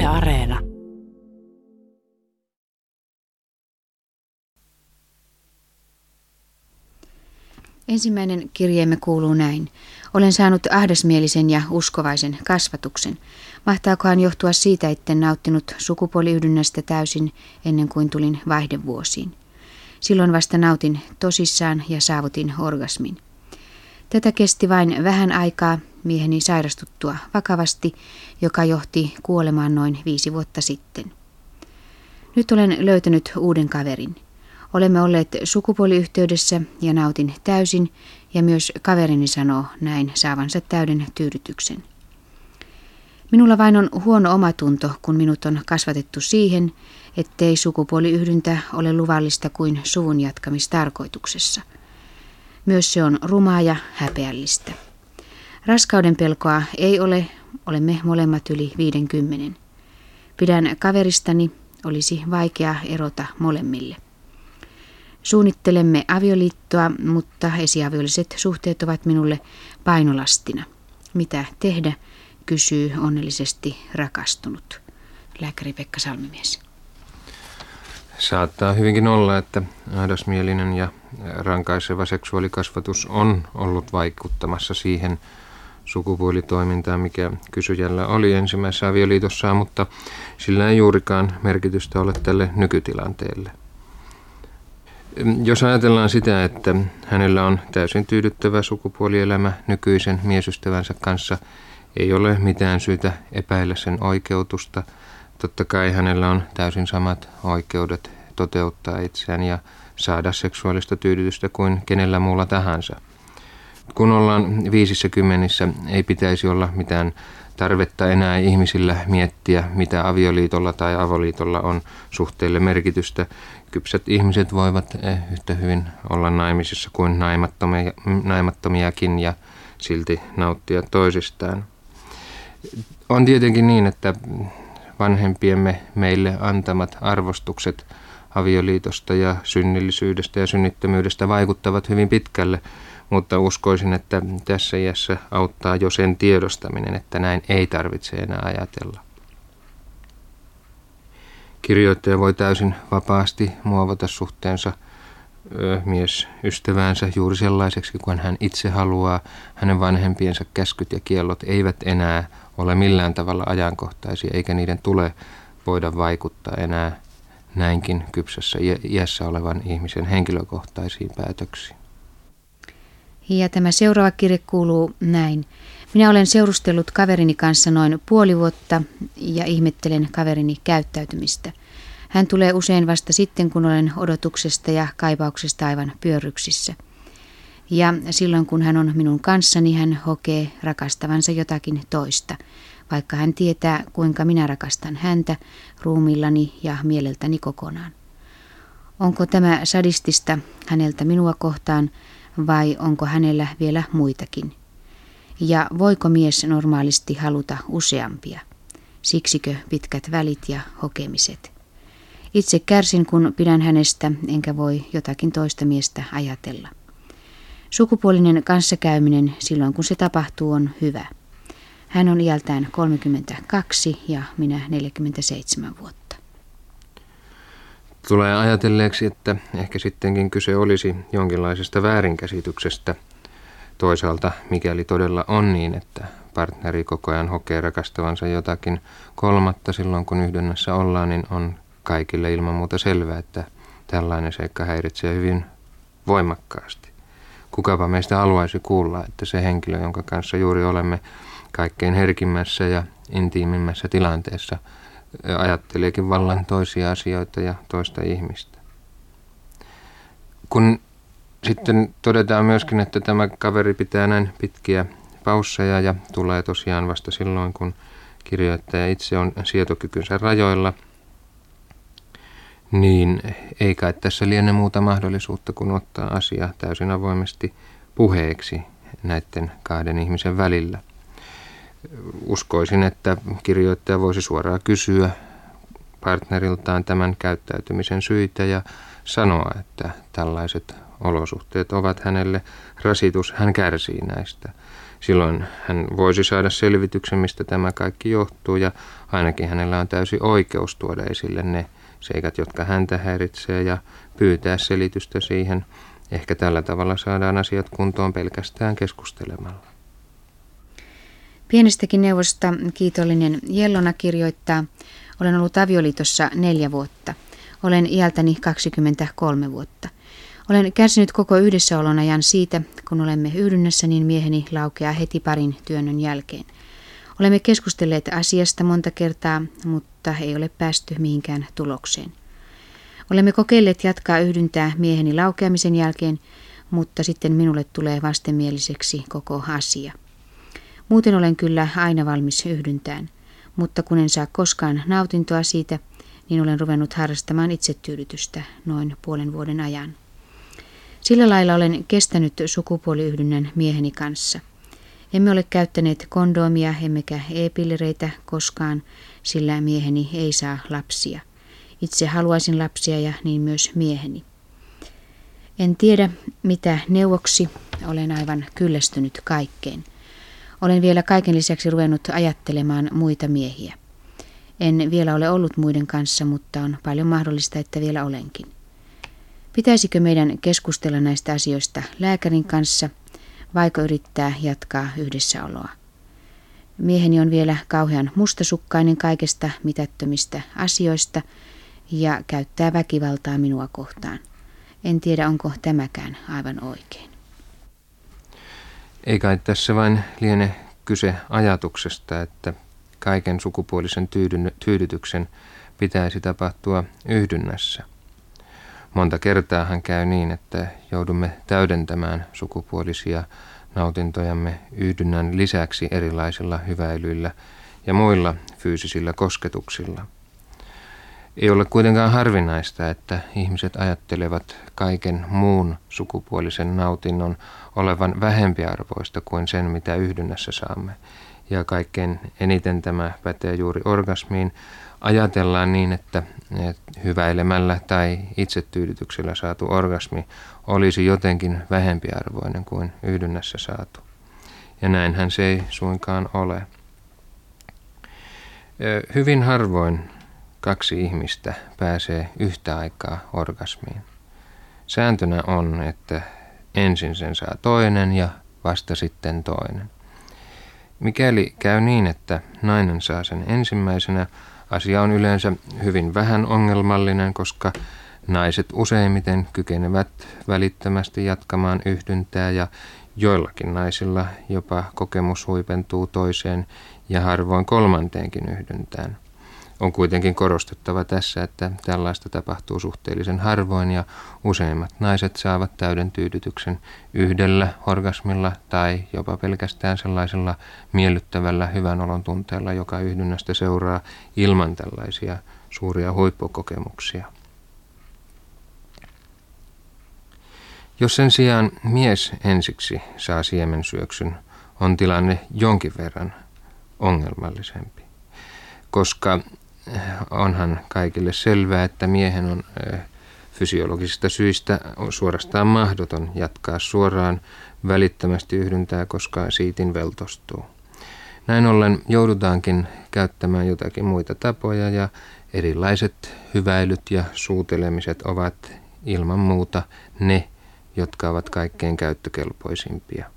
Yle Areena. Ensimmäinen kirjeemme kuuluu näin. Olen saanut ahdasmielisen ja uskovaisen kasvatuksen. Mahtaakohan johtua siitä, etten nauttinut sukupuoliyhdynnästä täysin ennen kuin tulin vaihdevuosiin. Silloin vasta nautin tosissaan ja saavutin orgasmin. Tätä kesti vain vähän aikaa mieheni sairastuttua vakavasti, joka johti kuolemaan noin viisi vuotta sitten. Nyt olen löytänyt uuden kaverin. Olemme olleet sukupuoliyhteydessä ja nautin täysin, ja myös kaverini sanoo näin saavansa täyden tyydytyksen. Minulla vain on huono omatunto, kun minut on kasvatettu siihen, ettei sukupuoliyhdyntä ole luvallista kuin suvun jatkamistarkoituksessa. Myös se on rumaa ja häpeällistä. Raskauden pelkoa ei ole, olemme molemmat yli 50. Pidän kaveristani, olisi vaikea erota molemmille. Suunnittelemme avioliittoa, mutta esiaviolliset suhteet ovat minulle painolastina. Mitä tehdä, kysyy onnellisesti rakastunut. Lääkäri Pekka Salmimies. Saattaa hyvinkin olla, että ahdasmielinen ja rankaiseva seksuaalikasvatus on ollut vaikuttamassa siihen sukupuolitoimintaan, mikä kysyjällä oli ensimmäisessä avioliitossaan, mutta sillä ei juurikaan merkitystä ole tälle nykytilanteelle. Jos ajatellaan sitä, että hänellä on täysin tyydyttävä sukupuolielämä nykyisen miesystävänsä kanssa, ei ole mitään syytä epäillä sen oikeutusta. Totta kai hänellä on täysin samat oikeudet toteuttaa itseään ja saada seksuaalista tyydytystä kuin kenellä muulla tahansa. Kun ollaan viisissä kymmenissä, ei pitäisi olla mitään tarvetta enää ihmisillä miettiä, mitä avioliitolla tai avoliitolla on suhteille merkitystä. Kypsät ihmiset voivat eh, yhtä hyvin olla naimisissa kuin naimattomia, naimattomiakin ja silti nauttia toisistaan. On tietenkin niin, että vanhempiemme meille antamat arvostukset avioliitosta ja synnillisyydestä ja synnittömyydestä vaikuttavat hyvin pitkälle – mutta uskoisin, että tässä iässä auttaa jo sen tiedostaminen, että näin ei tarvitse enää ajatella. Kirjoittaja voi täysin vapaasti muovata suhteensa mies ystäväänsä juuri sellaiseksi kuin hän itse haluaa. Hänen vanhempiensa käskyt ja kiellot eivät enää ole millään tavalla ajankohtaisia, eikä niiden tule voida vaikuttaa enää näinkin kypsässä iässä olevan ihmisen henkilökohtaisiin päätöksiin. Ja tämä seuraava kirje kuuluu näin. Minä olen seurustellut kaverini kanssa noin puoli vuotta ja ihmettelen kaverini käyttäytymistä. Hän tulee usein vasta sitten, kun olen odotuksesta ja kaipauksesta aivan pyörryksissä. Ja silloin, kun hän on minun kanssani, hän hokee rakastavansa jotakin toista, vaikka hän tietää, kuinka minä rakastan häntä ruumillani ja mieleltäni kokonaan. Onko tämä sadistista häneltä minua kohtaan vai onko hänellä vielä muitakin? Ja voiko mies normaalisti haluta useampia? Siksikö pitkät välit ja hokemiset? Itse kärsin, kun pidän hänestä, enkä voi jotakin toista miestä ajatella. Sukupuolinen kanssakäyminen silloin, kun se tapahtuu, on hyvä. Hän on iältään 32 ja minä 47 vuotta. Tulee ajatelleeksi, että ehkä sittenkin kyse olisi jonkinlaisesta väärinkäsityksestä. Toisaalta, mikäli todella on niin, että partneri koko ajan hokee rakastavansa jotakin kolmatta silloin, kun yhdennässä ollaan, niin on kaikille ilman muuta selvää, että tällainen seikka häiritsee hyvin voimakkaasti. Kukapa meistä haluaisi kuulla, että se henkilö, jonka kanssa juuri olemme kaikkein herkimmässä ja intiimimmässä tilanteessa – ajatteleekin vallan toisia asioita ja toista ihmistä. Kun sitten todetaan myöskin, että tämä kaveri pitää näin pitkiä pausseja ja tulee tosiaan vasta silloin, kun kirjoittaja itse on sietokykynsä rajoilla, niin ei kai tässä liene muuta mahdollisuutta kuin ottaa asia täysin avoimesti puheeksi näiden kahden ihmisen välillä uskoisin, että kirjoittaja voisi suoraan kysyä partneriltaan tämän käyttäytymisen syitä ja sanoa, että tällaiset olosuhteet ovat hänelle rasitus, hän kärsii näistä. Silloin hän voisi saada selvityksen, mistä tämä kaikki johtuu ja ainakin hänellä on täysi oikeus tuoda esille ne seikat, jotka häntä häiritsee ja pyytää selitystä siihen. Ehkä tällä tavalla saadaan asiat kuntoon pelkästään keskustelemalla. Pienestäkin neuvosta kiitollinen Jellona kirjoittaa, olen ollut avioliitossa neljä vuotta. Olen iältäni 23 vuotta. Olen kärsinyt koko yhdessäolon ajan siitä, kun olemme yhdynnässä, niin mieheni laukeaa heti parin työnnön jälkeen. Olemme keskustelleet asiasta monta kertaa, mutta ei ole päästy mihinkään tulokseen. Olemme kokeilleet jatkaa yhdyntää mieheni laukeamisen jälkeen, mutta sitten minulle tulee vastenmieliseksi koko asia. Muuten olen kyllä aina valmis yhdyntään, mutta kun en saa koskaan nautintoa siitä, niin olen ruvennut harrastamaan itsetyydytystä noin puolen vuoden ajan. Sillä lailla olen kestänyt sukupuoliyhdynnän mieheni kanssa. Emme ole käyttäneet kondoomia emmekä e-pillereitä koskaan, sillä mieheni ei saa lapsia. Itse haluaisin lapsia ja niin myös mieheni. En tiedä, mitä neuvoksi. Olen aivan kyllästynyt kaikkeen. Olen vielä kaiken lisäksi ruvennut ajattelemaan muita miehiä. En vielä ole ollut muiden kanssa, mutta on paljon mahdollista, että vielä olenkin. Pitäisikö meidän keskustella näistä asioista lääkärin kanssa, vaiko yrittää jatkaa yhdessäoloa? Mieheni on vielä kauhean mustasukkainen kaikesta mitättömistä asioista ja käyttää väkivaltaa minua kohtaan. En tiedä, onko tämäkään aivan oikein. Ei kai tässä vain liene kyse ajatuksesta, että kaiken sukupuolisen tyydytyksen pitäisi tapahtua yhdynnässä. Monta kertaa hän käy niin, että joudumme täydentämään sukupuolisia nautintojamme yhdynnän lisäksi erilaisilla hyväilyillä ja muilla fyysisillä kosketuksilla. Ei ole kuitenkaan harvinaista, että ihmiset ajattelevat kaiken muun sukupuolisen nautinnon olevan vähempiarvoista kuin sen, mitä yhdynnässä saamme. Ja kaikkein eniten tämä pätee juuri orgasmiin, ajatellaan niin, että, hyväilemällä tai itsetyydytyksellä saatu orgasmi olisi jotenkin vähempiarvoinen kuin yhdynnässä saatu. Ja näinhän se ei suinkaan ole. Hyvin harvoin kaksi ihmistä pääsee yhtä aikaa orgasmiin. Sääntönä on, että ensin sen saa toinen ja vasta sitten toinen. Mikäli käy niin, että nainen saa sen ensimmäisenä, Asia on yleensä hyvin vähän ongelmallinen, koska naiset useimmiten kykenevät välittömästi jatkamaan yhdyntää ja joillakin naisilla jopa kokemus huipentuu toiseen ja harvoin kolmanteenkin yhdyntään. On kuitenkin korostettava tässä, että tällaista tapahtuu suhteellisen harvoin ja useimmat naiset saavat täyden tyydytyksen yhdellä orgasmilla tai jopa pelkästään sellaisella miellyttävällä hyvän olon tunteella, joka yhdynnästä seuraa ilman tällaisia suuria huippukokemuksia. Jos sen sijaan mies ensiksi saa siemensyöksyn, on tilanne jonkin verran ongelmallisempi, koska onhan kaikille selvää, että miehen on fysiologisista syistä suorastaan mahdoton jatkaa suoraan välittömästi yhdyntää, koska siitin veltostuu. Näin ollen joudutaankin käyttämään jotakin muita tapoja ja erilaiset hyväilyt ja suutelemiset ovat ilman muuta ne, jotka ovat kaikkein käyttökelpoisimpia.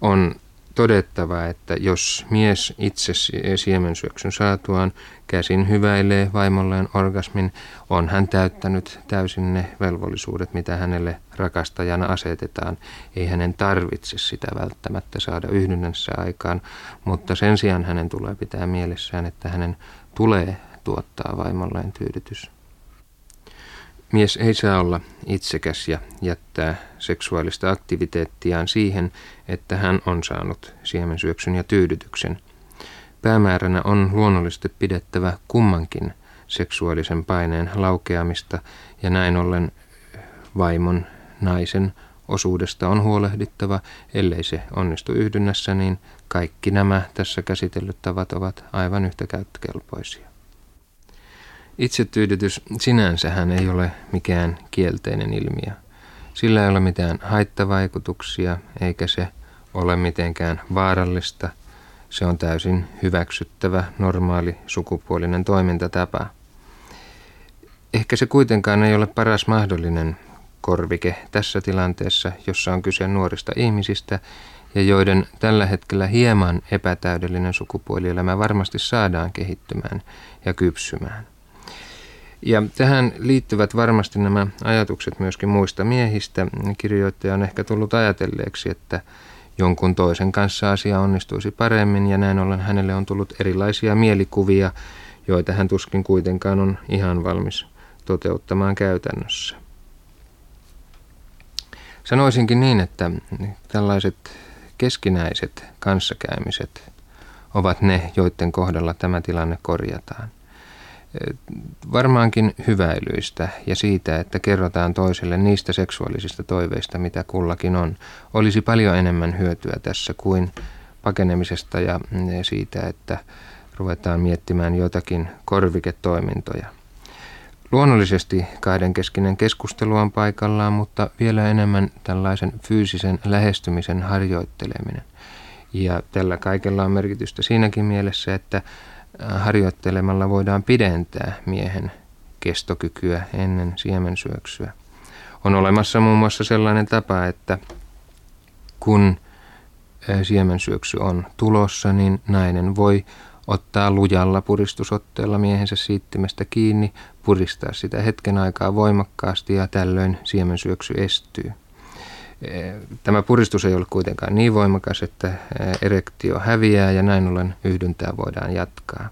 On todettava, että jos mies itse siemensyöksyn saatuaan käsin hyväilee vaimolleen orgasmin, on hän täyttänyt täysin ne velvollisuudet, mitä hänelle rakastajana asetetaan. Ei hänen tarvitse sitä välttämättä saada yhdynnässä aikaan, mutta sen sijaan hänen tulee pitää mielessään, että hänen tulee tuottaa vaimolleen tyydytys. Mies ei saa olla itsekäs ja jättää seksuaalista aktiviteettiaan siihen, että hän on saanut siemensyöksyn ja tyydytyksen. Päämääränä on luonnollisesti pidettävä kummankin seksuaalisen paineen laukeamista ja näin ollen vaimon, naisen osuudesta on huolehdittava, ellei se onnistu yhdynnässä, niin kaikki nämä tässä käsitellyt tavat ovat aivan yhtä käyttökelpoisia. Itsetyydytys sinänsähän ei ole mikään kielteinen ilmiö. Sillä ei ole mitään haittavaikutuksia, eikä se ole mitenkään vaarallista. Se on täysin hyväksyttävä, normaali sukupuolinen toimintatapa. Ehkä se kuitenkaan ei ole paras mahdollinen korvike tässä tilanteessa, jossa on kyse nuorista ihmisistä ja joiden tällä hetkellä hieman epätäydellinen sukupuolielämä varmasti saadaan kehittymään ja kypsymään. Ja tähän liittyvät varmasti nämä ajatukset myöskin muista miehistä. Kirjoittaja on ehkä tullut ajatelleeksi, että jonkun toisen kanssa asia onnistuisi paremmin ja näin ollen hänelle on tullut erilaisia mielikuvia, joita hän tuskin kuitenkaan on ihan valmis toteuttamaan käytännössä. Sanoisinkin niin, että tällaiset keskinäiset kanssakäymiset ovat ne, joiden kohdalla tämä tilanne korjataan. Varmaankin hyväilyistä ja siitä, että kerrotaan toiselle niistä seksuaalisista toiveista, mitä kullakin on, olisi paljon enemmän hyötyä tässä kuin pakenemisesta ja siitä, että ruvetaan miettimään jotakin korviketoimintoja. Luonnollisesti kahdenkeskinen keskustelu on paikallaan, mutta vielä enemmän tällaisen fyysisen lähestymisen harjoitteleminen. Ja tällä kaikella on merkitystä siinäkin mielessä, että harjoittelemalla voidaan pidentää miehen kestokykyä ennen siemensyöksyä. On olemassa muun muassa sellainen tapa, että kun siemensyöksy on tulossa, niin nainen voi ottaa lujalla puristusotteella miehensä siittimestä kiinni, puristaa sitä hetken aikaa voimakkaasti ja tällöin siemensyöksy estyy. Tämä puristus ei ole kuitenkaan niin voimakas, että erektio häviää ja näin ollen yhdyntää voidaan jatkaa.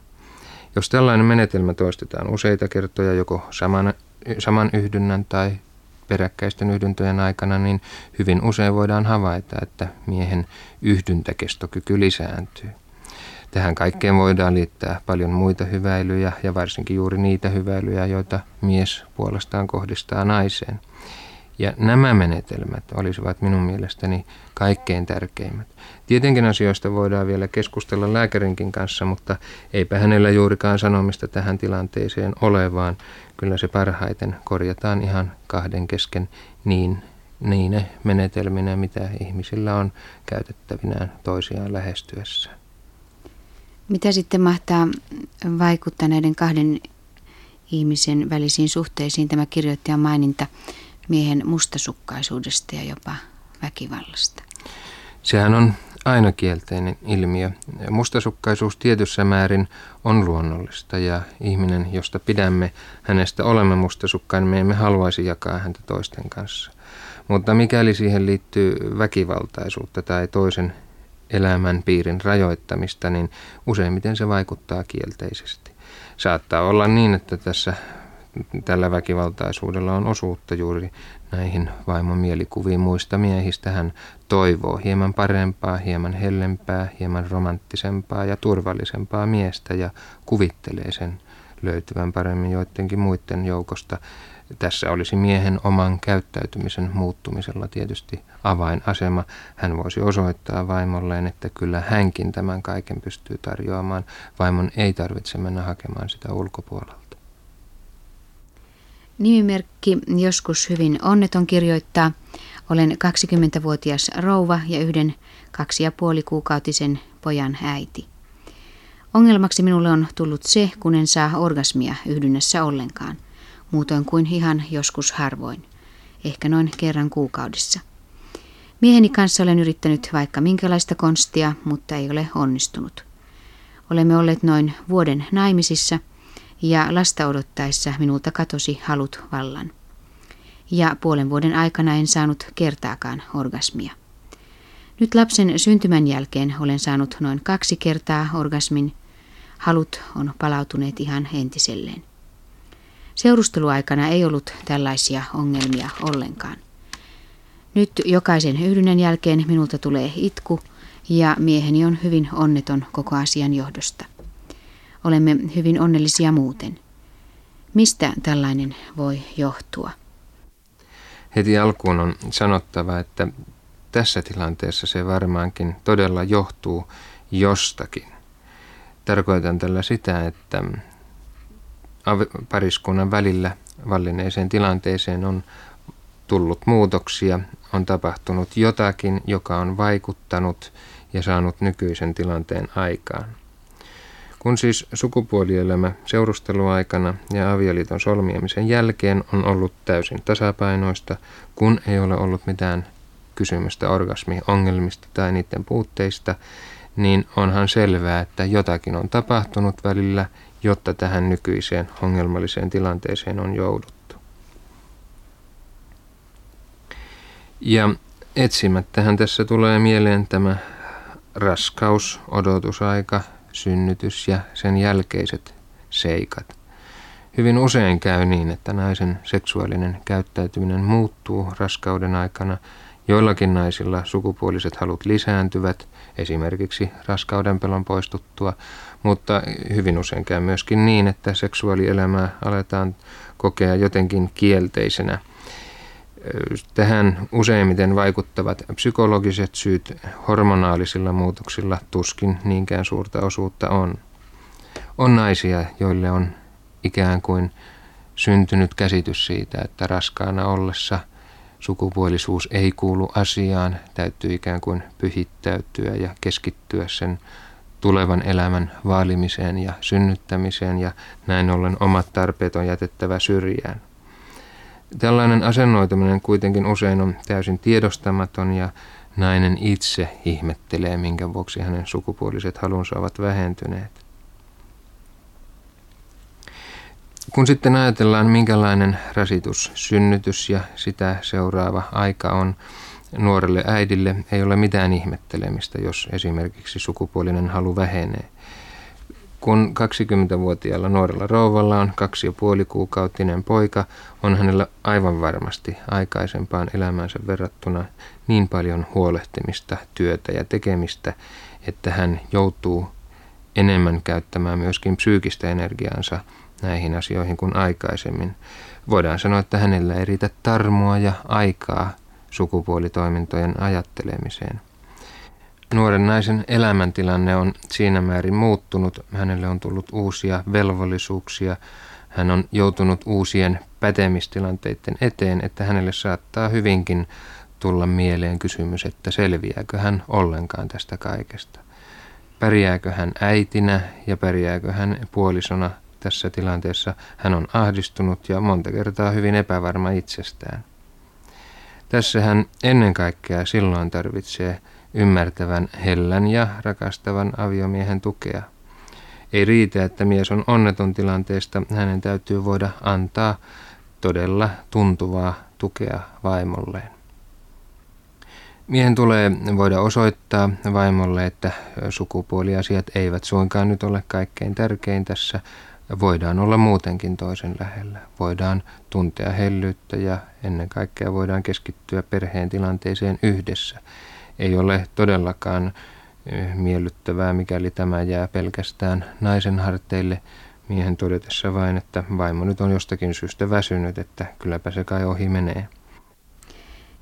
Jos tällainen menetelmä toistetaan useita kertoja joko saman, saman yhdynnän tai peräkkäisten yhdyntöjen aikana, niin hyvin usein voidaan havaita, että miehen yhdyntäkestokyky lisääntyy. Tähän kaikkeen voidaan liittää paljon muita hyväilyjä ja varsinkin juuri niitä hyväilyjä, joita mies puolestaan kohdistaa naiseen. Ja nämä menetelmät olisivat minun mielestäni kaikkein tärkeimmät. Tietenkin asioista voidaan vielä keskustella lääkärinkin kanssa, mutta eipä hänellä juurikaan sanomista tähän tilanteeseen ole, vaan kyllä se parhaiten korjataan ihan kahden kesken niin niine menetelminä, mitä ihmisillä on käytettävinään toisiaan lähestyessä. Mitä sitten mahtaa vaikuttaa näiden kahden ihmisen välisiin suhteisiin tämä kirjoittajan maininta miehen mustasukkaisuudesta ja jopa väkivallasta? Sehän on aina kielteinen ilmiö. Mustasukkaisuus tietyssä määrin on luonnollista ja ihminen, josta pidämme hänestä olemme mustasukkain, me emme haluaisi jakaa häntä toisten kanssa. Mutta mikäli siihen liittyy väkivaltaisuutta tai toisen elämän piirin rajoittamista, niin useimmiten se vaikuttaa kielteisesti. Saattaa olla niin, että tässä tällä väkivaltaisuudella on osuutta juuri näihin vaimon mielikuviin muista miehistä. Hän toivoo hieman parempaa, hieman hellempää, hieman romanttisempaa ja turvallisempaa miestä ja kuvittelee sen löytyvän paremmin joidenkin muiden joukosta. Tässä olisi miehen oman käyttäytymisen muuttumisella tietysti avainasema. Hän voisi osoittaa vaimolleen, että kyllä hänkin tämän kaiken pystyy tarjoamaan. Vaimon ei tarvitse mennä hakemaan sitä ulkopuolelta. Nimimerkki joskus hyvin onneton kirjoittaa. Olen 20-vuotias rouva ja yhden kaksi ja puoli kuukautisen pojan äiti. Ongelmaksi minulle on tullut se, kun en saa orgasmia yhdynnässä ollenkaan – muutoin kuin ihan joskus harvoin, ehkä noin kerran kuukaudessa. Mieheni kanssa olen yrittänyt vaikka minkälaista konstia, mutta ei ole onnistunut. Olemme olleet noin vuoden naimisissa ja lasta odottaessa minulta katosi halut vallan. Ja puolen vuoden aikana en saanut kertaakaan orgasmia. Nyt lapsen syntymän jälkeen olen saanut noin kaksi kertaa orgasmin. Halut on palautuneet ihan entiselleen. Seurusteluaikana ei ollut tällaisia ongelmia ollenkaan. Nyt jokaisen yhdynnän jälkeen minulta tulee itku ja mieheni on hyvin onneton koko asian johdosta. Olemme hyvin onnellisia muuten. Mistä tällainen voi johtua? Heti alkuun on sanottava, että tässä tilanteessa se varmaankin todella johtuu jostakin. Tarkoitan tällä sitä, että pariskunnan välillä vallineeseen tilanteeseen on tullut muutoksia, on tapahtunut jotakin, joka on vaikuttanut ja saanut nykyisen tilanteen aikaan. Kun siis sukupuolielämä seurusteluaikana ja avioliiton solmiamisen jälkeen on ollut täysin tasapainoista, kun ei ole ollut mitään kysymystä orgasmiongelmista tai niiden puutteista, niin onhan selvää, että jotakin on tapahtunut välillä, jotta tähän nykyiseen ongelmalliseen tilanteeseen on jouduttu. Ja etsimättähän tässä tulee mieleen tämä raskaus, odotusaika, synnytys ja sen jälkeiset seikat. Hyvin usein käy niin, että naisen seksuaalinen käyttäytyminen muuttuu raskauden aikana. Joillakin naisilla sukupuoliset halut lisääntyvät, esimerkiksi raskauden pelon poistuttua, mutta hyvin usein käy myöskin niin, että seksuaalielämää aletaan kokea jotenkin kielteisenä – Tähän useimmiten vaikuttavat psykologiset syyt hormonaalisilla muutoksilla tuskin niinkään suurta osuutta on. On naisia, joille on ikään kuin syntynyt käsitys siitä, että raskaana ollessa sukupuolisuus ei kuulu asiaan, täytyy ikään kuin pyhittäytyä ja keskittyä sen tulevan elämän vaalimiseen ja synnyttämiseen ja näin ollen omat tarpeet on jätettävä syrjään. Tällainen asennoituminen kuitenkin usein on täysin tiedostamaton ja nainen itse ihmettelee, minkä vuoksi hänen sukupuoliset halunsa ovat vähentyneet. Kun sitten ajatellaan, minkälainen rasitus synnytys ja sitä seuraava aika on nuorelle äidille, ei ole mitään ihmettelemistä, jos esimerkiksi sukupuolinen halu vähenee – kun 20-vuotiaalla nuorella rouvalla on kaksi ja puoli kuukautinen poika, on hänellä aivan varmasti aikaisempaan elämäänsä verrattuna niin paljon huolehtimista, työtä ja tekemistä, että hän joutuu enemmän käyttämään myöskin psyykistä energiaansa näihin asioihin kuin aikaisemmin. Voidaan sanoa, että hänellä ei riitä tarmoa ja aikaa sukupuolitoimintojen ajattelemiseen. Nuoren naisen elämäntilanne on siinä määrin muuttunut. Hänelle on tullut uusia velvollisuuksia. Hän on joutunut uusien pätemistilanteiden eteen, että hänelle saattaa hyvinkin tulla mieleen kysymys, että selviääkö hän ollenkaan tästä kaikesta. Pärjääkö hän äitinä ja pärjääkö hän puolisona tässä tilanteessa. Hän on ahdistunut ja monta kertaa hyvin epävarma itsestään. Tässä hän ennen kaikkea silloin tarvitsee ymmärtävän, hellän ja rakastavan aviomiehen tukea. Ei riitä, että mies on onneton tilanteesta, hänen täytyy voida antaa todella tuntuvaa tukea vaimolleen. Miehen tulee voida osoittaa vaimolle, että sukupuoliasiat eivät suinkaan nyt ole kaikkein tärkein tässä. Voidaan olla muutenkin toisen lähellä. Voidaan tuntea hellyyttä ja ennen kaikkea voidaan keskittyä perheen tilanteeseen yhdessä – ei ole todellakaan eh, miellyttävää, mikäli tämä jää pelkästään naisen harteille miehen todetessa vain, että vaimo nyt on jostakin syystä väsynyt, että kylläpä se kai ohi menee.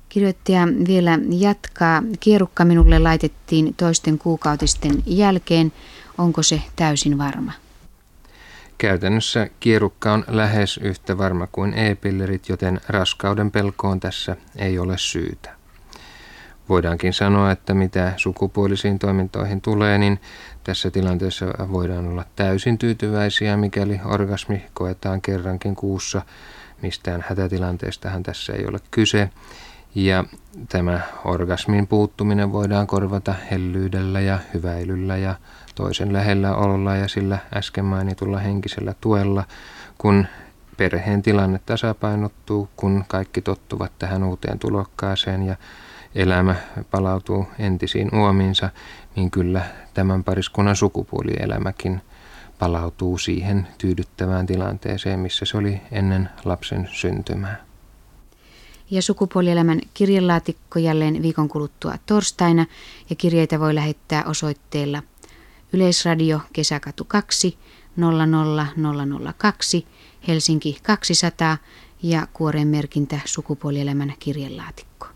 Kirjoittaja vielä jatkaa. Kierukka minulle laitettiin toisten kuukautisten jälkeen. Onko se täysin varma? Käytännössä kierukka on lähes yhtä varma kuin e-pillerit, joten raskauden pelkoon tässä ei ole syytä. Voidaankin sanoa, että mitä sukupuolisiin toimintoihin tulee, niin tässä tilanteessa voidaan olla täysin tyytyväisiä, mikäli orgasmi koetaan kerrankin kuussa. Mistään hätätilanteestahan tässä ei ole kyse. Ja tämä orgasmin puuttuminen voidaan korvata hellyydellä ja hyväilyllä ja toisen lähellä ololla ja sillä äsken mainitulla henkisellä tuella, kun perheen tilanne tasapainottuu, kun kaikki tottuvat tähän uuteen tulokkaaseen ja elämä palautuu entisiin uomiinsa, niin kyllä tämän pariskunnan sukupuolielämäkin palautuu siihen tyydyttävään tilanteeseen, missä se oli ennen lapsen syntymää. Ja sukupuolielämän kirjelaatikko jälleen viikon kuluttua torstaina ja kirjeitä voi lähettää osoitteella Yleisradio Kesäkatu 2 00002 Helsinki 200 ja kuoren merkintä sukupuolielämän kirjelaatikko.